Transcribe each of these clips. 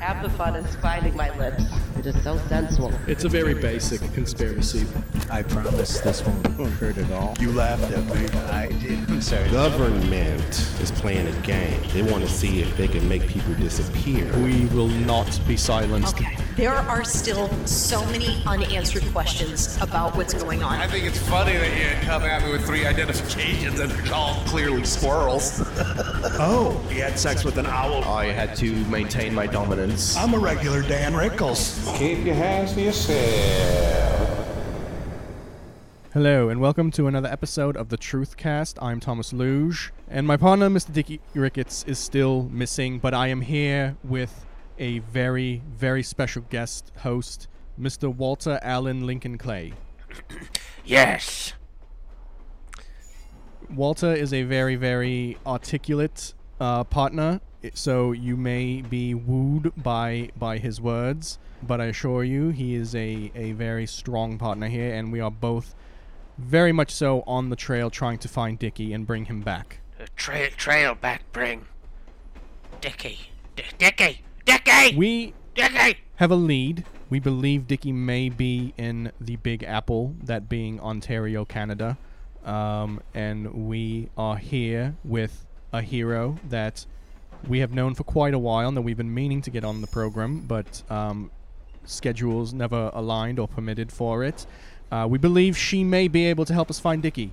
Half the fun is finding my lips. It is so sensual. It's a very basic conspiracy. I promise this won't hurt at all. You laughed at me. I did. I'm sorry. Government is playing a game. They want to see if they can make people disappear. We will not be silenced. Okay. There are still so many unanswered questions about what's going on. I think it's funny that you come at me with three identifications and they're all clearly squirrels. oh, he had sex with an owl. I had to maintain my dominance. I'm a regular Don Rickles. Keep your hands to yourself. Hello, and welcome to another episode of the Truth Cast. I'm Thomas Luge, and my partner, Mr. Dickie Ricketts, is still missing, but I am here with a very, very special guest host, Mr. Walter Allen Lincoln Clay. yes. Walter is a very, very articulate uh, partner, so you may be wooed by by his words, but I assure you, he is a, a very strong partner here, and we are both very much so on the trail trying to find Dickie and bring him back. Uh, trail, trail back, bring Dickie, D- Dickie, Dickie. We Dickie have a lead. We believe Dicky may be in the Big Apple, that being Ontario, Canada, um, and we are here with a hero that we have known for quite a while and that we've been meaning to get on the program, but um, schedules never aligned or permitted for it. Uh, we believe she may be able to help us find Dicky.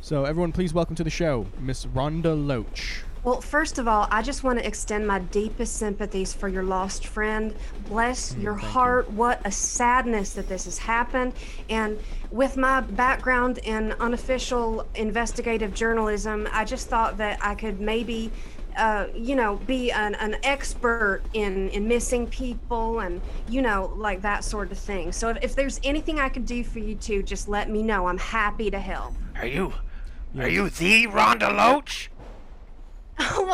So, everyone, please welcome to the show, Miss Rhonda Loach. Well, first of all, I just want to extend my deepest sympathies for your lost friend. Bless Mm, your thank heart. What a sadness that this has happened. And with my background in unofficial investigative journalism, I just thought that I could maybe. Uh, you know, be an, an expert in, in missing people and, you know, like that sort of thing. So if, if there's anything I could do for you two, just let me know. I'm happy to help. Are you, are you the Rhonda Loach?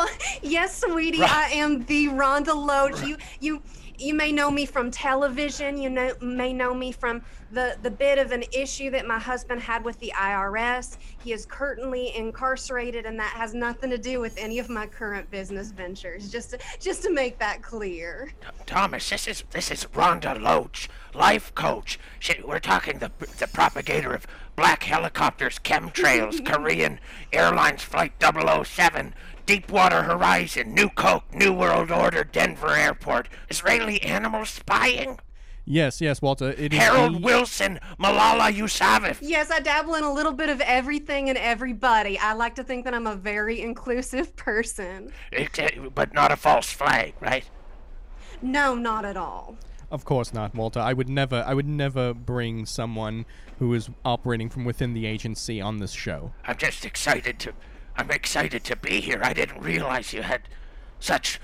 Well, yes, sweetie, Right. I am the Rhonda Loach. You, you, you may know me from television. You know, may know me from the the bit of an issue that my husband had with the IRS. He is currently incarcerated, and that has nothing to do with any of my current business ventures. Just to, just to make that clear. Thomas, this is this is Rhonda Loach, life coach. She, we're talking the the propagator of black helicopters, chemtrails, Korean Airlines Flight 007, Deepwater Horizon, New Coke, New World Order, Denver Airport, Israeli animal spying, Yes, yes, Walter. It is Harold the- Wilson, Malala Yousafzai. Yes, I dabble in a little bit of everything and everybody. I like to think that I'm a very inclusive person. It, uh, but not a false flag, right? No, not at all. Of course not, Walter. I would never I would never bring someone who is operating from within the agency on this show. I'm just excited to. I'm excited to be here. I didn't realize you had such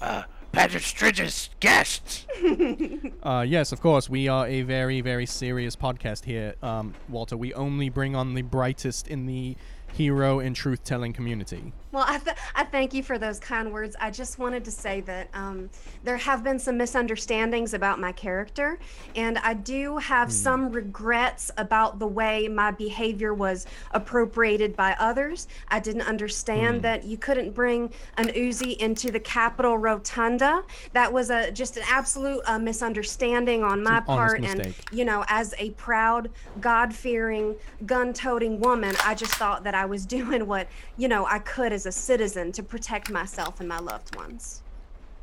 uh, prestigious guests. Uh, yes, of course. We are a very, very serious podcast here, um, Walter. We only bring on the brightest in the hero and truth telling community. Well, I, th- I thank you for those kind words. I just wanted to say that um, there have been some misunderstandings about my character, and I do have some regrets about the way my behavior was appropriated by others. I didn't understand that you couldn't bring an Uzi into the Capitol Rotunda. That was a just an absolute uh, misunderstanding on my part, and you know, as a proud, God fearing, gun toting woman, I just thought that I was doing what, you know, I could as a citizen to protect myself and my loved ones.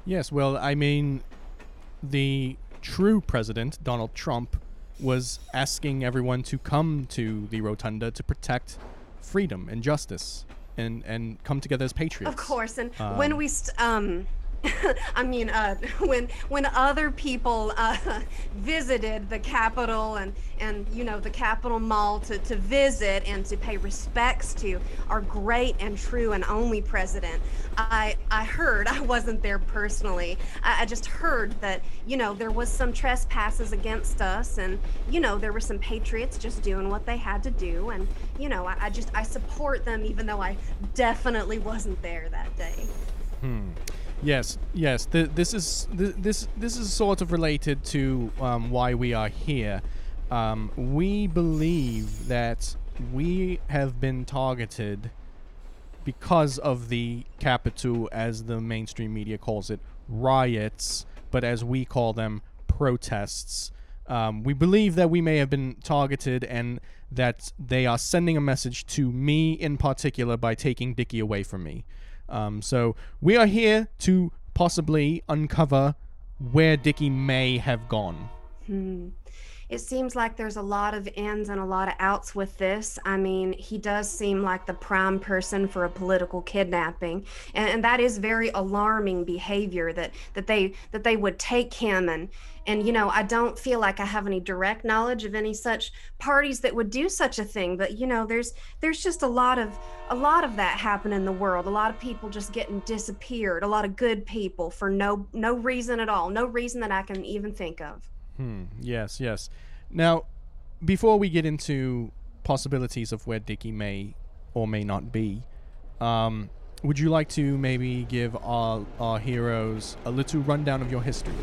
Yes, well, I mean, the true president, Donald Trump, was asking everyone to come to the rotunda to protect freedom and justice and and come together as patriots. Of course, and Um, when we st- um I mean, uh, when when other people uh, visited the Capitol and and you know the Capitol Mall to, to visit and to pay respects to our great and true and only president, I I heard I wasn't there personally. I, I just heard that you know there was some trespasses against us, and you know there were some patriots just doing what they had to do, and you know I, I just I support them even though I definitely wasn't there that day. Hmm. Yes, yes. Th- this is th- this this is sort of related to um, why we are here. Um, we believe that we have been targeted because of the Capitol, as the mainstream media calls it, riots, but as we call them, protests. Um, we believe that we may have been targeted and that they are sending a message to me in particular by taking Dickie away from me. Um, so we are here to possibly uncover where Dicky may have gone. Hmm. It seems like there's a lot of ins and a lot of outs with this. I mean, he does seem like the prime person for a political kidnapping, and, and that is very alarming behavior. That that they that they would take him and and you know I don't feel like I have any direct knowledge of any such parties that would do such a thing. But you know, there's there's just a lot of a lot of that happen in the world. A lot of people just getting disappeared. A lot of good people for no no reason at all. No reason that I can even think of. Hmm. Yes, yes. Now, before we get into possibilities of where Dicky may or may not be, um, would you like to maybe give our, our heroes a little rundown of your history?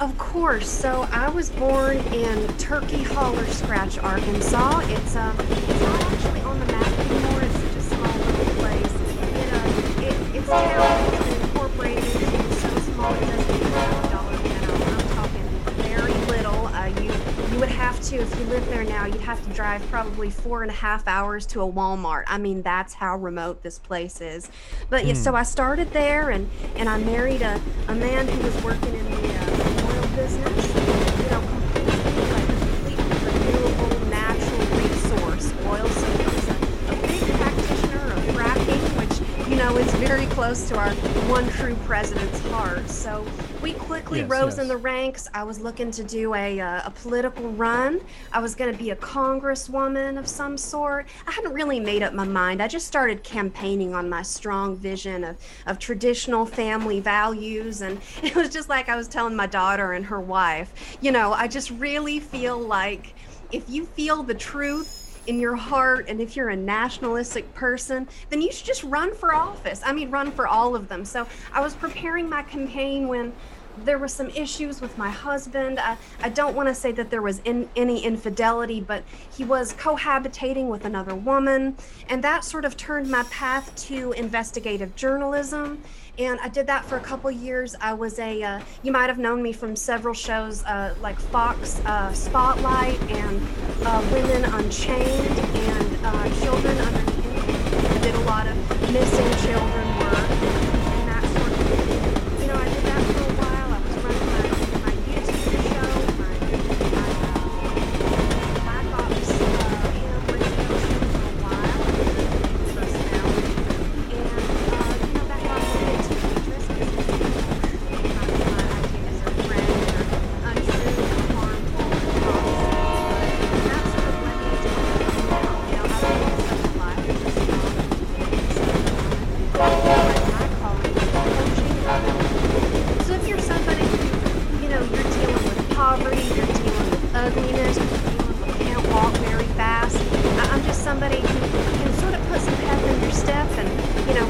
Of course. So I was born in Turkey Holler Scratch, Arkansas. It's um, it's not actually on the map anymore. It's such a small little place. It, uh, it, it's town has been incorporated into so small it doesn't even have a dollar minnow. I'm talking very little. Uh, you would have to if you live there now. You'd have to drive probably four and a half hours to a Walmart. I mean that's how remote this place is. But yeah, so Hmm. I started there and and I married a, a man who was working in the uh, oil business. You know, completely like completely renewable natural resource oil. So he was a, a big practitioner of fracking, which you know is very close to our one true president's heart. So we quickly Yes, rose in the ranks. I was looking to do a, uh, a political run. I was going to be a congresswoman of some sort. I hadn't really made up my mind. I just started campaigning on my strong vision of, of traditional family values. And it was just like I was telling my daughter and her wife, you know, I just really feel like if you feel the truth in your heart and if you're a nationalistic person then you should just run for office. I mean run for all of them. So i was preparing my campaign when there were some issues with my husband. I, I don't want to say that there was in, any infidelity but he was cohabitating with another woman and that sort of turned my path to investigative journalism. And I did that for a couple years. I was a, uh, you might have known me from several shows uh, like Fox uh, Spotlight and uh, Women Unchained and uh, Children Under I did a lot of missing children work and that sort of thing. You know, I did that for a while. I was running my, my YouTube show, my, my uh, Black Ops uh, ham radio show for a while. I was a news personality. And, uh, you know, that got me into the dress business. Not that my ideas are friends or untrue or harmful or toxic, but that sort of led me to where I am now. Now, I live such a life as a strong, independent woman. My calling is coaching others. So if you're somebody who, you know, you're dealing with poverty, you're dealing with ugliness, you're dealing with can't walk very fast, I- I'm just somebody who can sort of put some pep in your step and, you know,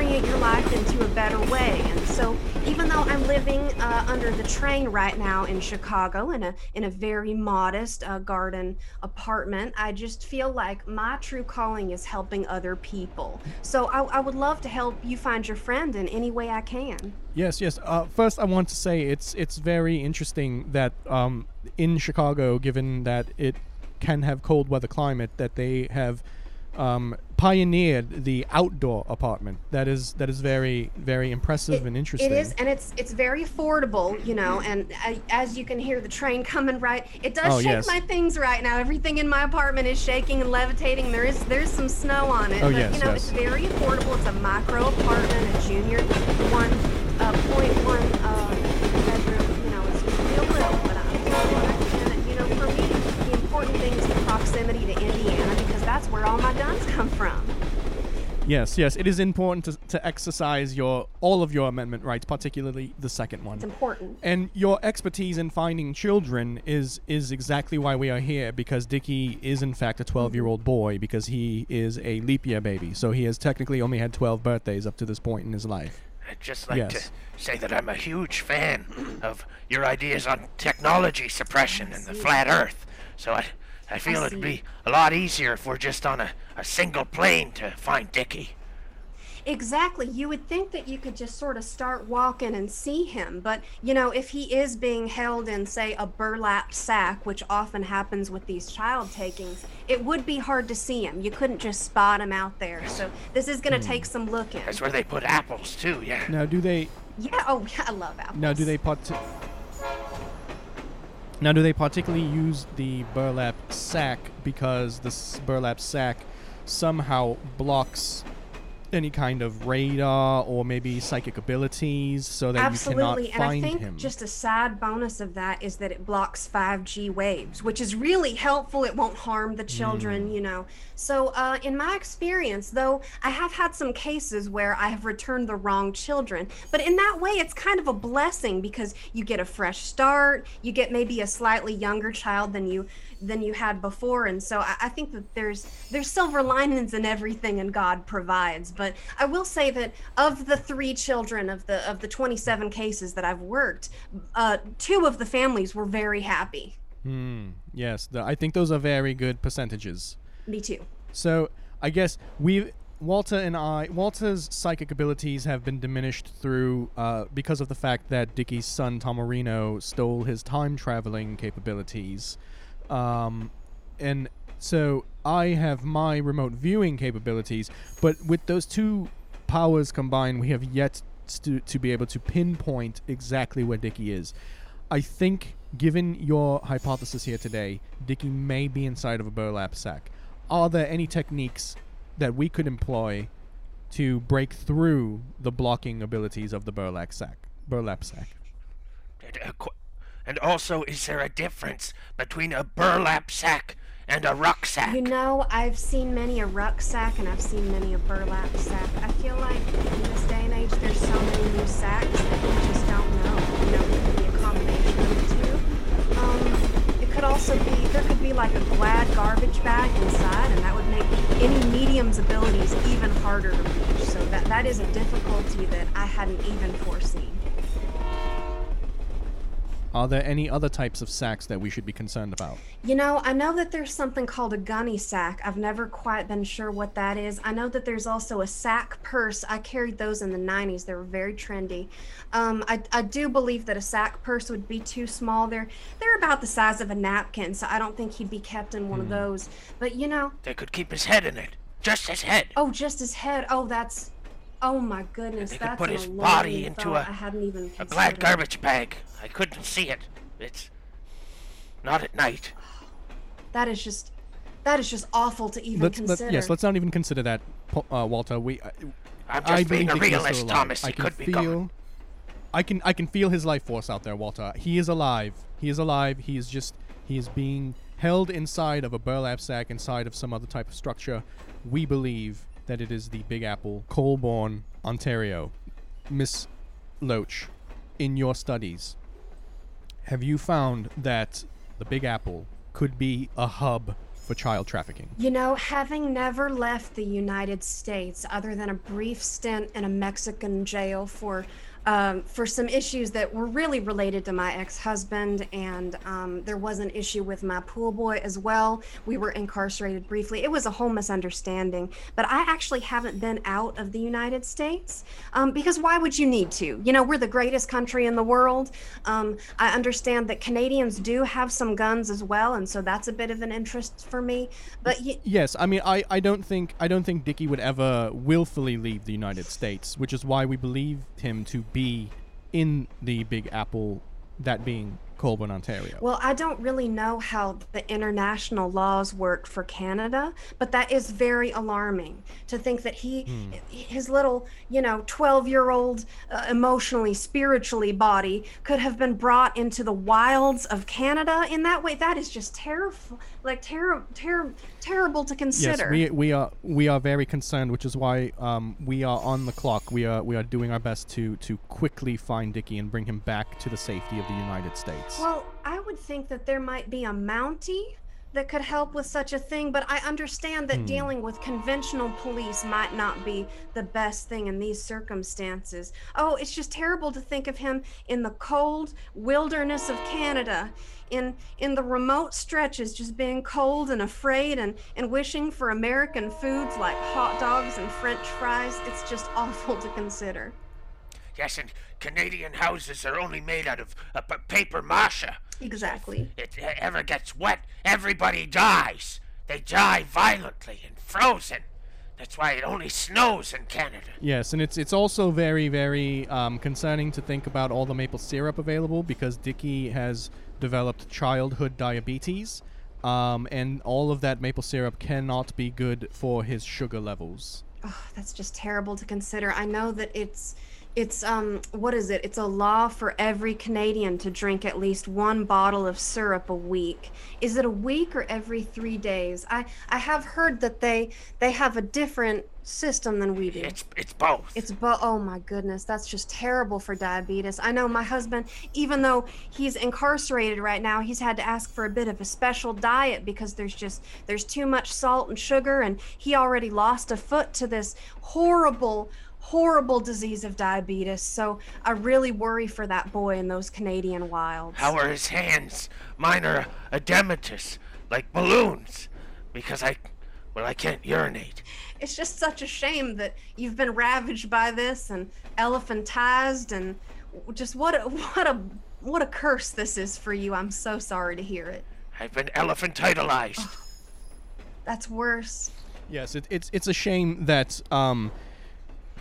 reorient your life into a better way. And so even though I'm living uh, under the train right now in Chicago in a in a very modest uh, garden apartment, I just feel like my true calling is helping other people. So I, I would love to help you find your friend in any way I can. Yes, yes. Uh, first, I want to say it's it's very interesting that um, in Chicago, given that it can have cold weather climate, that they have um, pioneered the outdoor apartment. That is that is very very impressive and interesting. It is, and it's it's very affordable, you know. And uh, as you can hear the train coming right, it does Oh, shake yes. my things right now. Everything in my apartment is shaking and levitating. There is there's some snow on it, Oh, but yes, you know yes. it's very affordable. It's a micro apartment, a junior one uh, point one uh, bedroom. You know, it's real little, but I'm doing what I can. You know, for me, the important thing is the proximity to Indiana that's where all my guns come from. Yes, yes, it is important to, to exercise your all of your amendment rights, particularly the second one. It's important. And your expertise in finding children is is exactly why we are here because Dickie is in fact a 12-year-old boy because he is a leap year baby. So he has technically only had 12 birthdays up to this point in his life. I'd just like Yes. to say that I'm a huge fan of your ideas on technology suppression and the flat Earth. So I, I feel it'd be a lot easier if we're just on a, a single plane to find Dickie. Exactly. You would think that you could just sort of start walking and see him. But, you know, if he is being held in, say, a burlap sack, which often happens with these child takings, it would be hard to see him. You couldn't just spot him out there. So this is going to take hmm. some looking. That's where they put apples too, yeah. Now, do they Yeah. Oh, yeah. I love apples. now do they part Now do they particularly use the burlap sack because the burlap sack somehow blocks any kind of radar or maybe psychic abilities so that Absolutely, you and I think him? just a sad bonus of that is that it blocks 5G waves, which is really helpful. It won't harm the children, Mm. you know. So, uh, in my experience, though, I have had some cases where I have returned the wrong children, but in that way, it's kind of a blessing because you get a fresh start. You get maybe a slightly younger child than you than you had before, and so I, I think that there's there's silver linings in everything, and God provides. But I will say that of the three children of the of the 27 cases that I've worked, uh, two of the families were very happy. Hmm. Yes, the, I think those are very good percentages. Me too. So I guess we, Walter and I, Walter's psychic abilities have been diminished through uh, because of the fact that Dickie's son Tomarino stole his time traveling capabilities, um, and so I have my remote viewing capabilities. But with those two powers combined, we have yet to, to be able to pinpoint exactly where Dicky is. I think, given your hypothesis here today, Dicky may be inside of a burlap sack. Are there any techniques that we could employ to break through the blocking abilities of the burlap sack? Burlap sack. And, uh, also, is there a difference between a burlap sack and a rucksack? You know, I've seen many a rucksack and I've seen many a burlap sack. I feel like in this day and age, there's so many new sacks that we just don't know. You know, it could be a combination of the two. Um, it could also be, there could be like a glad garbage bag inside, and that would make any medium's abilities even harder to reach. So that, that is a difficulty that I hadn't even foreseen. Are there any other types of sacks that we should be concerned about? You know, I know that there's something called a gunny sack. I've never quite been sure what that is. I know that there's also a sack purse. I carried those in the 90s. They were very trendy. Um, I, I do believe that a sack purse would be too small. They're they're about the size of a napkin, so I don't think he'd be kept in one of those. But you know, They could keep his head in it. Just his head. oh, just his head. Oh, that's. Oh my goodness, They could that's put an his body into thought. a, I hadn't even a black garbage bag. I couldn't see it. It's not at night. That is just, that is just awful to even Let's, let, consider. yes, let's not even consider that, uh, Walter. We. I, I'm just I being a Dickie is still realist. Thomas. I He can could be feel. gone. I can I can feel his life force out there, Walter. He is alive. He is alive. He is just he is being held inside of a burlap sack inside of some other type of structure. We believe that it is the Big Apple, Colborne, Ontario. Miss Loach, in your studies, have you found that the Big Apple could be a hub for child trafficking? You know, having never left the United States other than a brief stint in a Mexican jail for um, for some issues that were really related to my ex-husband, and um, there was an issue with my pool boy as well. We were incarcerated briefly. It was a whole misunderstanding, but I actually haven't been out of the United States um, because why would you need to? You know, we're the greatest country in the world. Um, I understand that Canadians do have some guns as well, and so that's a bit of an interest for me. But y- yes, I mean, I, I don't think I don't think Dickie would ever willfully leave the United States, which is why we believed him to be in the Big Apple, that being Colborne, Ontario. Well, I don't really know how the international laws work for Canada, but that is very alarming to think that he, hmm. his little, you know, 12 year old uh, emotionally, spiritually body could have been brought into the wilds of Canada in that way. That is just terrible, like terrible, ter- terrible to consider. Yes, we, we are we are very concerned, which is why um, we are on the clock. We are we are doing our best to to quickly find Dickie and bring him back to the safety of the United States. Well, I would think that there might be a Mountie that could help with such a thing, but I understand that hmm. dealing with conventional police might not be the best thing in these circumstances. Oh, it's just terrible to think of him in the cold wilderness of Canada, in in the remote stretches, just being cold and afraid and, and wishing for American foods like hot dogs and French fries. It's just awful to consider. Yes, and Canadian houses are only made out of uh, paper mache. Exactly. If it ever gets wet, everybody dies. They die violently and frozen. That's why it only snows in Canada. Yes, and it's it's also very very um, concerning to think about all the maple syrup available because Dicky has developed childhood diabetes, um, and all of that maple syrup cannot be good for his sugar levels. Oh, that's just terrible to consider. I know that it's it's um what is it? It's a law for every canadian to drink at least one bottle of syrup a week. Is it a week or every three days? I i have heard that they they have a different system than we do. It's it's both. It's both oh my goodness that's just terrible for diabetes. I know my husband even though he's incarcerated right now he's had to ask for a bit of a special diet because there's just there's too much salt and sugar and he already lost a foot to this horrible horrible disease of diabetes. So I really worry for that boy in those Canadian wilds. How are his hands? Mine are edematous, like balloons, because I, well, I can't urinate. It's just such a shame that you've been ravaged by this and elephantized and just what a what a what a curse this is for you. I'm so sorry to hear it. I've been elephantitalized. that's worse. Yes, it, it's it's a shame that um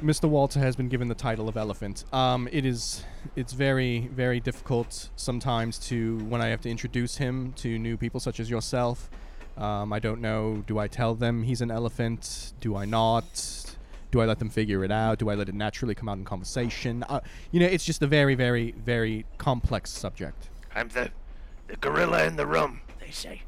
Mr. Walter has been given the title of elephant. Um, it is it's very very difficult sometimes to when I have to introduce him to new people such as yourself. Um, I don't know. Do I tell them he's an elephant? Do I not? Do I let them figure it out? Do I let it naturally come out in conversation? Uh, you know, it's just a very very very complex subject. I'm the the gorilla in the room. They say.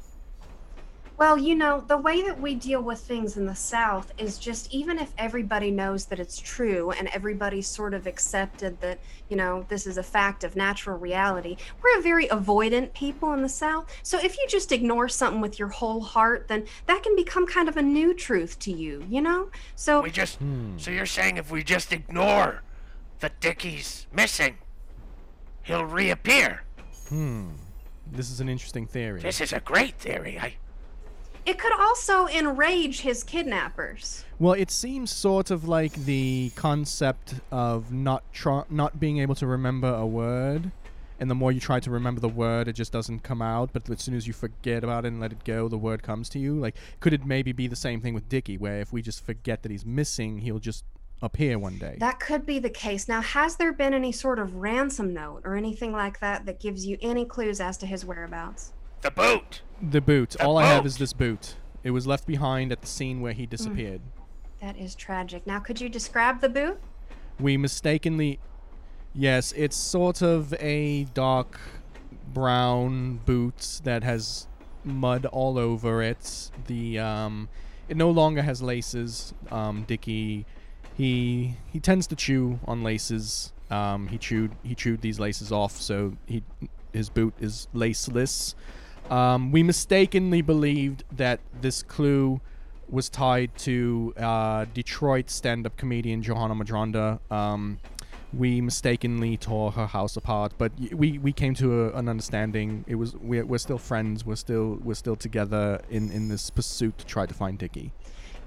Well, you know, the way that we deal with things in the South is just even if everybody knows that it's true and everybody's sort of accepted that, you know, this is a fact of natural reality, we're a very avoidant people in the South. So if you just ignore something with your whole heart, then that can become kind of a new truth to you, you know? So we just hmm. so you're saying if we just ignore that Dickie's missing, he'll reappear. Hmm. This is an interesting theory. This is a great theory. I it could also enrage his kidnappers. Well, it seems sort of like the concept of not tr- not being able to remember a word, and the more you try to remember the word, it just doesn't come out. But as soon as you forget about it and let it go, the word comes to you. Like, could it maybe be the same thing with Dicky, where if we just forget that he's missing, he'll just appear one day? That could be the case. Now, has there been any sort of ransom note or anything like that that gives you any clues as to his whereabouts? The boot. The boot. The All boot. I have is this boot. It was left behind at the scene where he disappeared. Mm. That is tragic. Now, could you describe the boot? We mistakenly. Yes, it's sort of a dark brown boot that has mud all over it. The um, it no longer has laces. Um, Dickie, he he tends to chew on laces. Um, he chewed he chewed these laces off, so he his boot is laceless. Um, we mistakenly believed that this clue was tied to uh, Detroit stand-up comedian Johanna Madronda. Um, we mistakenly tore her house apart, but we we came to a, an understanding. It was we're, we're still friends. We're still we're still together in in this pursuit to try to find Dickie.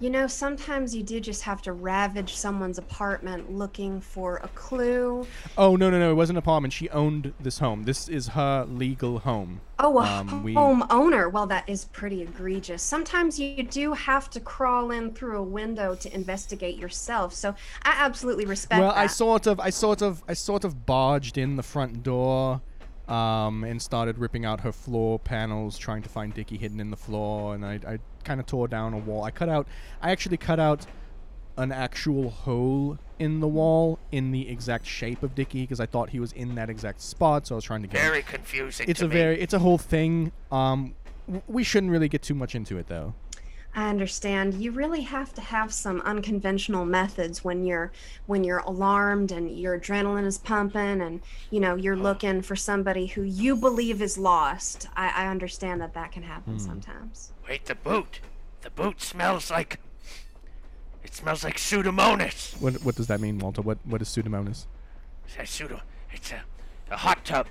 You know, sometimes you do just have to ravage someone's apartment looking for a clue. Oh no no no! It wasn't an apartment. She owned this home. This is her legal home. Oh, a Um, we- home owner. Well, that is pretty egregious. Sometimes you do have to crawl in through a window to investigate yourself. So I absolutely respect Well, that. I sort of, I sort of, I sort of barged in the front door, um, and started ripping out her floor panels, trying to find Dickie hidden in the floor, and I, I kind of tore down a wall. I cut out, I actually cut out an actual hole in the wall in the exact shape of Dickie because I thought he was in that exact spot, so I was trying to get. Very confusing It's a me. very, it's a whole thing. Um, we shouldn't really get too much into it though. I understand. You really have to have some unconventional methods when you're when you're alarmed and your adrenaline is pumping and you know you're looking for somebody who you believe is lost. I, I understand that that can happen Hmm. sometimes. Wait, the boot. The boot smells like. It smells like Pseudomonas. What, what does that mean, Walter? What, what is Pseudomonas? It's a pseudo. It's a, a hot tub.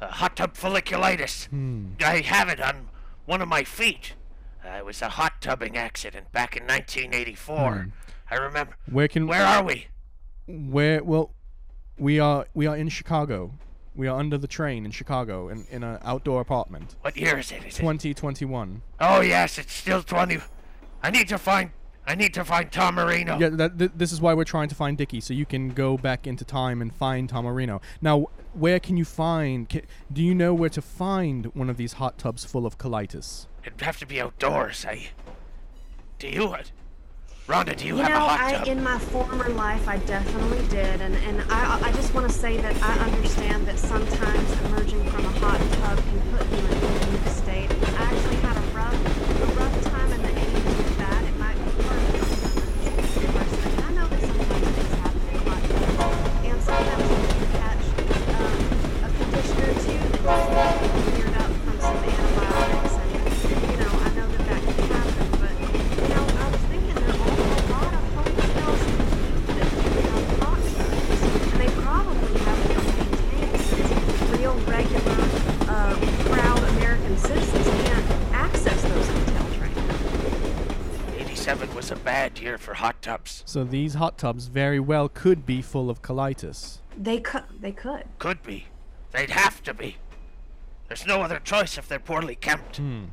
A hot tub folliculitis. Hmm. I have it on one of my feet. Uh, it was a hot tubbing accident back in 1984. Hmm. I remember. Where can? Where are we? Where? Well, we are we are in Chicago. We are under the train in Chicago in in an outdoor apartment. What year is it? Is it? 2021. Oh yes, it's still 20. I need to find. I need to find Tom Marino. Yeah, that, th- this is why we're trying to find Dickie, so you can go back into time and find Tom Marino. Now, where can you find? Ca do you know where to find one of these hot tubs full of colitis? It'd have to be outdoors. I. Do you? uh, Rhonda, do you, You have know, a hot I tub? in my former life I definitely did, and and I I just want to say that I understand that sometimes emerging from a hot tub can put you in a weak state. I actually had a rough a rough time in the 80s with that. It might be part of the person. I know that sometimes things happen in hot tubs, and sometimes you can catch um, a condition or two that just needs to be cleared up from some antibiotics, and you know I know that that can happen, but you know I was thinking there are a lot of hotels and that do have hot tubs, and they probably haven't been maintained since real regular uh, proud American citizens can't access those hotels right now. 87 was a bad year for hot tubs. So these hot tubs very well could be full of colitis. They could. They could. Could be. They'd have to be. There's no other choice if they're poorly kept. Hmm.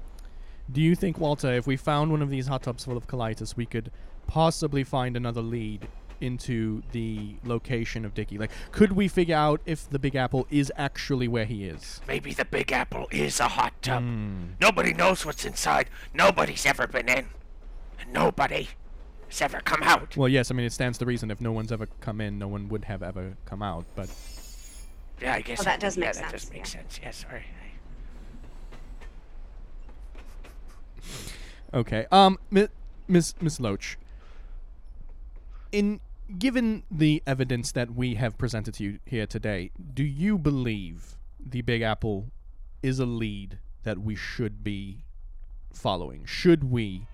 Do you think, Walter, if we found one of these hot tubs full of colitis, we could possibly find another lead into the location of Dickie? Like, could we figure out if the Big Apple is actually where he is? Maybe the Big Apple is a hot tub. Hmm. Nobody knows what's inside. Nobody's ever been in. Nobody has ever come out. Well, yes, I mean, it stands to reason if no one's ever come in, no one would have ever come out, but. Yeah, I guess Oh, that does yeah, make that sense, does make yeah. sense. Yeah, sorry. Okay. Um, Mi- Miss Miss Loach. In given the evidence that we have presented to you here today, do you believe the Big Apple is a lead that we should be following? Should we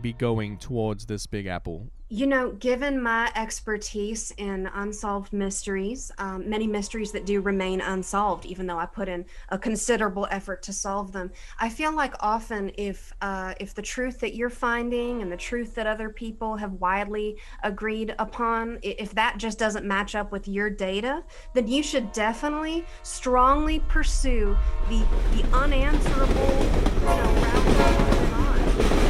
be going towards this Big Apple? You know, given my expertise in unsolved mysteries, um, many mysteries that do remain unsolved, even though I put in a considerable effort to solve them, I feel like often if uh, if the truth that you're finding and the truth that other people have widely agreed upon, if that just doesn't match up with your data, then you should definitely strongly pursue the the unanswerable, you know, route that you're on.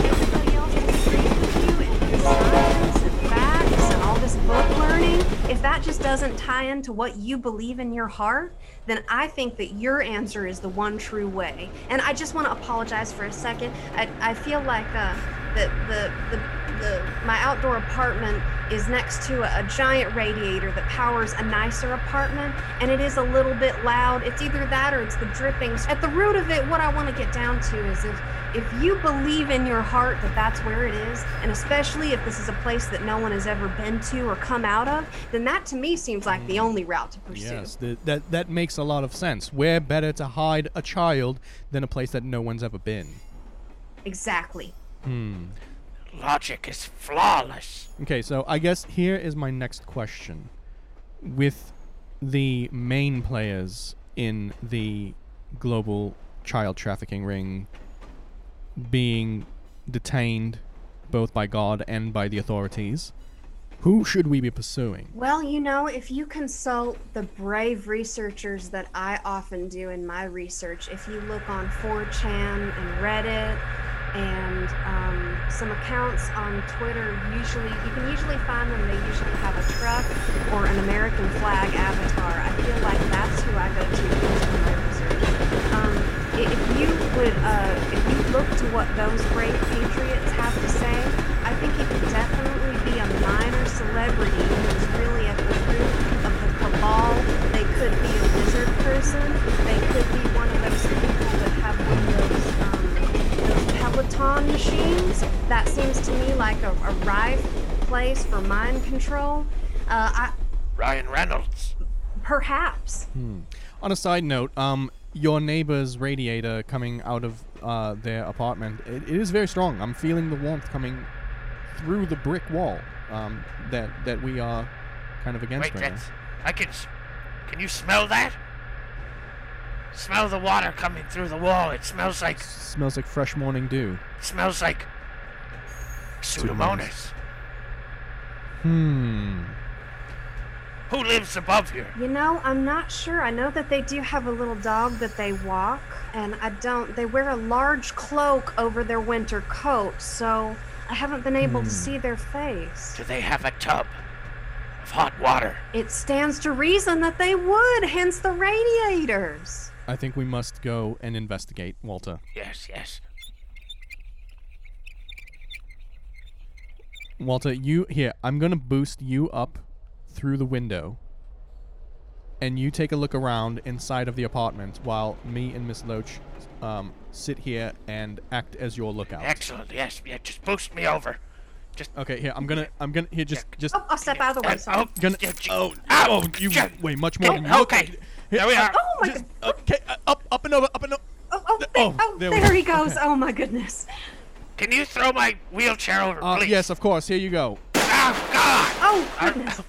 Everybody else disagrees with you and science and facts and all this book learning, if that just doesn't tie into what you believe in your heart, then I think that your answer is the one true way. And I just want to apologize for a second. I, I feel like uh, the, the, the, the, my outdoor apartment is next to a, a giant radiator that powers a nicer apartment, and it is a little bit loud. It's either that or it's the drippings. At the root of it, what I want to get down to is if if you believe in your heart that that's where it is, and especially if this is a place that no one has ever been to or come out of, then that to me seems like the only route to pursue. Yes, the, that that makes a lot of sense. Where better to hide a child than a place that no one's ever been? Exactly. Hmm. Logic is flawless. Okay, so I guess here is my next question. with the main players in the global child trafficking ring being detained both by God and by the authorities, who should we be pursuing? Well, you know, if you consult the brave researchers that I often do in my research, if you look on 4chan and Reddit and um, some accounts on Twitter, usually you can usually find them. They usually have a truck or an American flag avatar. I feel like that's who I go to for my research. Um, if you would, uh, look to what those brave patriots have to say, I think it could definitely be a minor celebrity who's really at the root of the cabal. They could be a wizard person. They could be one of those people that have one of those, um, those Peloton machines. That seems to me like a, a rife place for mind control. Uh, I, Ryan Reynolds. perhaps. Hmm. On a side note, um, your neighbor's radiator coming out of uh, their apartment, it, it is very strong. I'm feeling the warmth coming through the brick wall um, that that we are kind of against Wait, right now. I can. Can you smell that? Smell the water coming through the wall. It smells like. Smells like fresh morning dew. smells like. Pseudomonas. Hmm. Who lives above here? You know, I'm not sure. I know that they do have a little dog that they walk, and I don't. They wear a large cloak over their winter coat, so I haven't been able Hmm. to see their face. Do they have a tub of hot water? It stands to reason that they would, hence the radiators. I think we must go and investigate, Walter. Yes, yes. Walter, you here. I'm gonna boost you up through the window, and you take a look around inside of the apartment while me and Miss Loach um, sit here and act as your lookout. Excellent. Yes, yeah. Just boost me over. Just. Okay, here. I'm gonna. I'm gonna. Here, just, just. Oh, I'll step out of the way. Uh, Sorry. oh, Gonna. yeah, j- Oh, Ow! oh, you J- weigh much more Oh, than you. look. okay. Here, There we are. Oh my just- god. Okay, uh, up, up and over, up and over. Oh, oh, there, oh, oh, there there, he goes. Okay. Oh my goodness. Can you throw my wheelchair over, Uh, please? yes, of course. Here you go. Oh God! Oh goodness.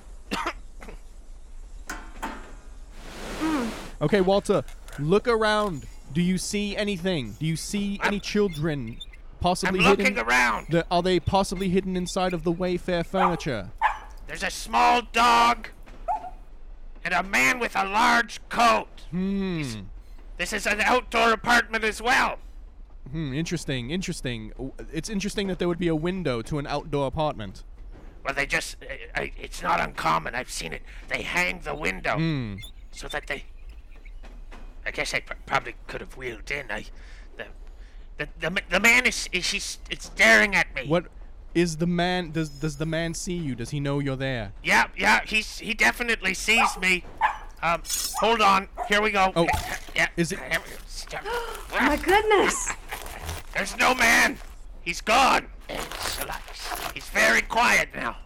Okay, Walter, look around. Do you see anything? Do you see any children possibly I'm looking hidden? around. The, are they possibly hidden inside of the Wayfair furniture? There's a small dog and a man with a large coat. Hmm. This is an outdoor apartment as well. Hmm. Interesting. Interesting. It's interesting that there would be a window to an outdoor apartment. Well, they just, I, I, it's not uncommon. I've seen it. They hang the window Hmm. so that they. I guess I pr- probably could have wheeled in. I, the, the, the, the man is, is she's, it's staring at me. What is the man? Does does the man see you? Does he know you're there? Yeah, yeah, he's, he definitely sees me. Um, hold on. Here we go. Oh, yeah. is it- Oh my goodness. There's no man. He's gone. He's very quiet now.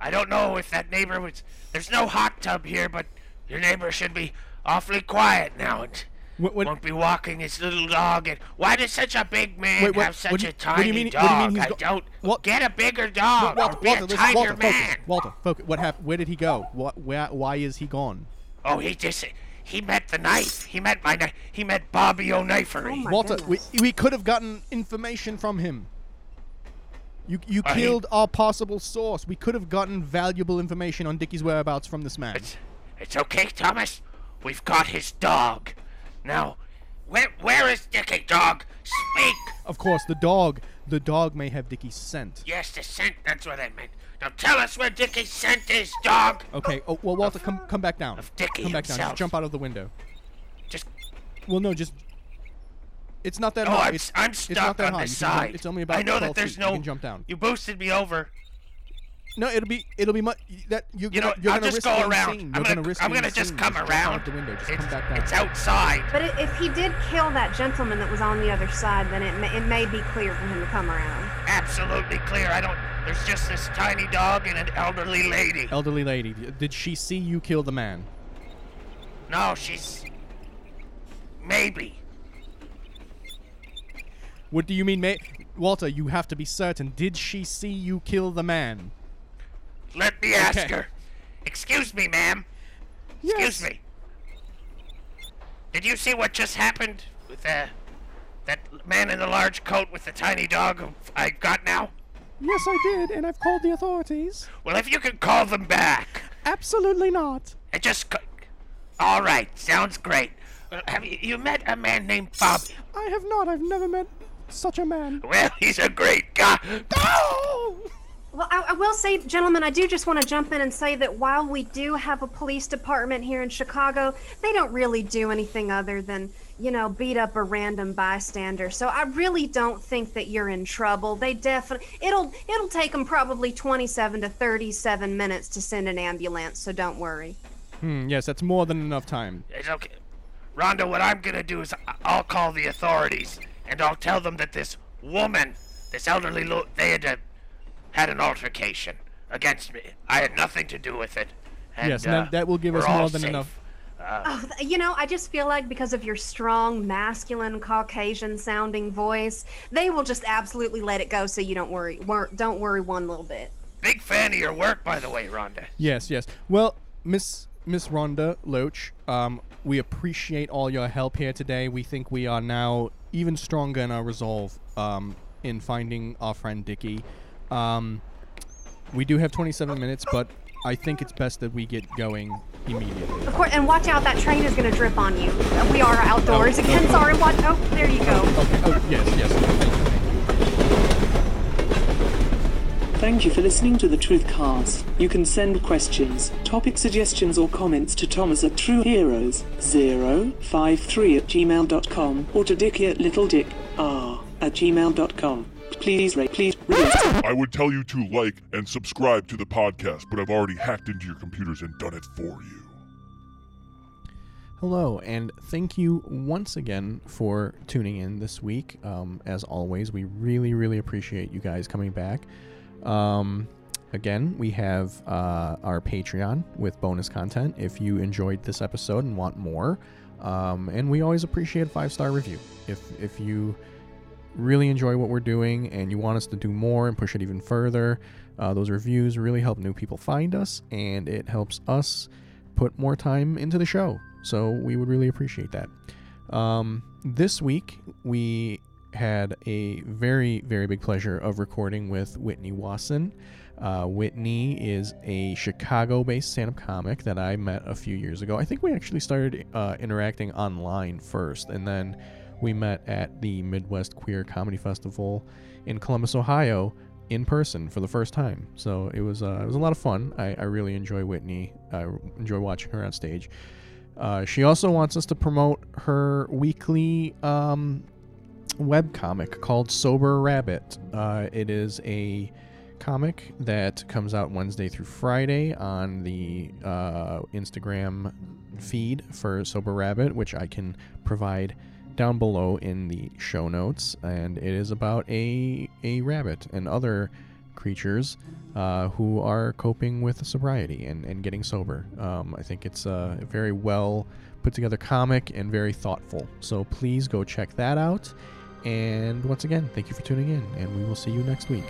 I don't know if that neighbor was. There's no hot tub here, but your neighbor should be awfully quiet now and What, what, won't be walking his little dog. And why does such a big man Wait, what- have such what do a you- what do you tiny mean- dog? what do you mean he's I go- don't. what- Get a bigger dog Walter, or be Walter, a listen, tiger Walter, focus. man. Walter, focus. What happened? Where did he go? What? Where? Why is he gone? Oh, he just. He met the knife. He met my knife. He met Bobby O'Knifery. Oh Walter, we, goodness. we could have gotten information from him. You you Uh, he- killed our possible source. We could have gotten valuable information on Dickie's whereabouts from this man. It's, it's okay, Thomas. We've got his dog. Now, where where is Dicky dog? Speak. Of course, the dog. The dog may have Dickie's scent. Yes, the scent. That's what I meant. Now tell us where Dickie's scent is, dog. Okay. Oh well, Walter, come come back down. Of Dickie come back down. Just jump out of the window. Just. Well, no, just. It's not that Oh, high. I'm, It's, I'm it's not stuck that on high. the You can jump- side. it's only about I know that there's feet. no. You can jump down. You boosted me over. No, it'll be it'll be much. That you're You gonna know, you're I'll gonna just risk go around. seen. I'm You're gonna, gonna risk I'm gonna just come jump around. the window. Just it's, come back down. it's outside. But i- if he did kill that gentleman that was on the other side, then it may, it may be clear for him to come around. Absolutely clear. I don't. There's just this tiny dog and an elderly lady. Elderly lady, did she see you kill the man? No, she's. Maybe. What do you mean, mate? Walter, you have to be certain. Did she see you kill the man? Let me ask Okay. her. Excuse me, ma'am. Excuse me. Did you see what just happened with uh, that man in the large coat with the tiny dog I got now? Yes, I did, and I've called the authorities. Well, if you can call them back. Absolutely not. I just. All right, sounds great. Well, have you, you met a man named Bob? I have not. I've never met such a man. Well, he's a great guy. No! Well, I, I, will say, gentlemen, I do just want to jump in and say that while we do have a police department here in Chicago, they don't really do anything other than, you know, beat up a random bystander. So I really don't think that you're in trouble. They definitely it'll it'll take them probably 27 to 37 minutes to send an ambulance. So don't worry. Hmm. Yes, that's more than enough time. It's okay, Rhonda. What I'm gonna do is I'll call the authorities and I'll tell them that this woman, this elderly, lo- they had a had an altercation against me. I had nothing to do with it. And, yes, uh, that, that will give us more than safe. enough. Uh, oh, you know, I just feel like because of your strong, masculine, Caucasian-sounding voice, they will just absolutely let it go. So you don't worry. Wor- don't worry one little bit. Big fan of your work, by the way, Rhonda. Yes, yes. Well, Miss Miss Rhonda Loach, um, we appreciate all your help here today. We think we are now even stronger in our resolve um, in finding our friend Dickie. Um, we do have 27 minutes, but I think it's best that we get going immediately. Of course, and watch out, that train is going to drip on you. We are outdoors Oh, again. okay. Sorry, watch. Oh, there you go. Okay. Oh, yes, yes. Thank you for listening to the Truth Cast. You can send questions, topic suggestions, or comments to Thomas at TrueHeroes053 at gmail.com or to Dickie at LittleDickR at gmail.com. Please rate, please rate. I would tell you to like and subscribe to the podcast, but I've already hacked into your computers and done it for you. Hello, and thank you once again for tuning in this week. Um, as always, we really, really appreciate you guys coming back. Um, again, we have uh, our Patreon with bonus content if you enjoyed this episode and want more. Um, and we always appreciate a five star review. If if you really enjoy what we're doing and you want us to do more and push it even further, uh, those reviews really help new people find us, and it helps us put more time into the show. So we would really appreciate that. Um, this week we had a very very big pleasure of recording with Whitney Wasson. Uh, Whitney is a Chicago-based stand-up comic that I met a few years ago. I think we actually started uh, interacting online first, and then we met at the Midwest Queer Comedy Festival in Columbus, Ohio, in person for the first time. So it was uh, it was a lot of fun. I, I really enjoy Whitney. I enjoy watching her on stage. Uh, she also wants us to promote her weekly um, web comic called Sober Rabbit. Uh, it is a comic that comes out Wednesday through Friday on the uh, Instagram feed for Sober Rabbit, which I can provide down below in the show notes. And it is about a a rabbit and other creatures uh, who are coping with sobriety and, and getting sober. Um, I think it's a very well put together comic and very thoughtful. So please go check that out. And once again, thank you for tuning in, and we will see you next week.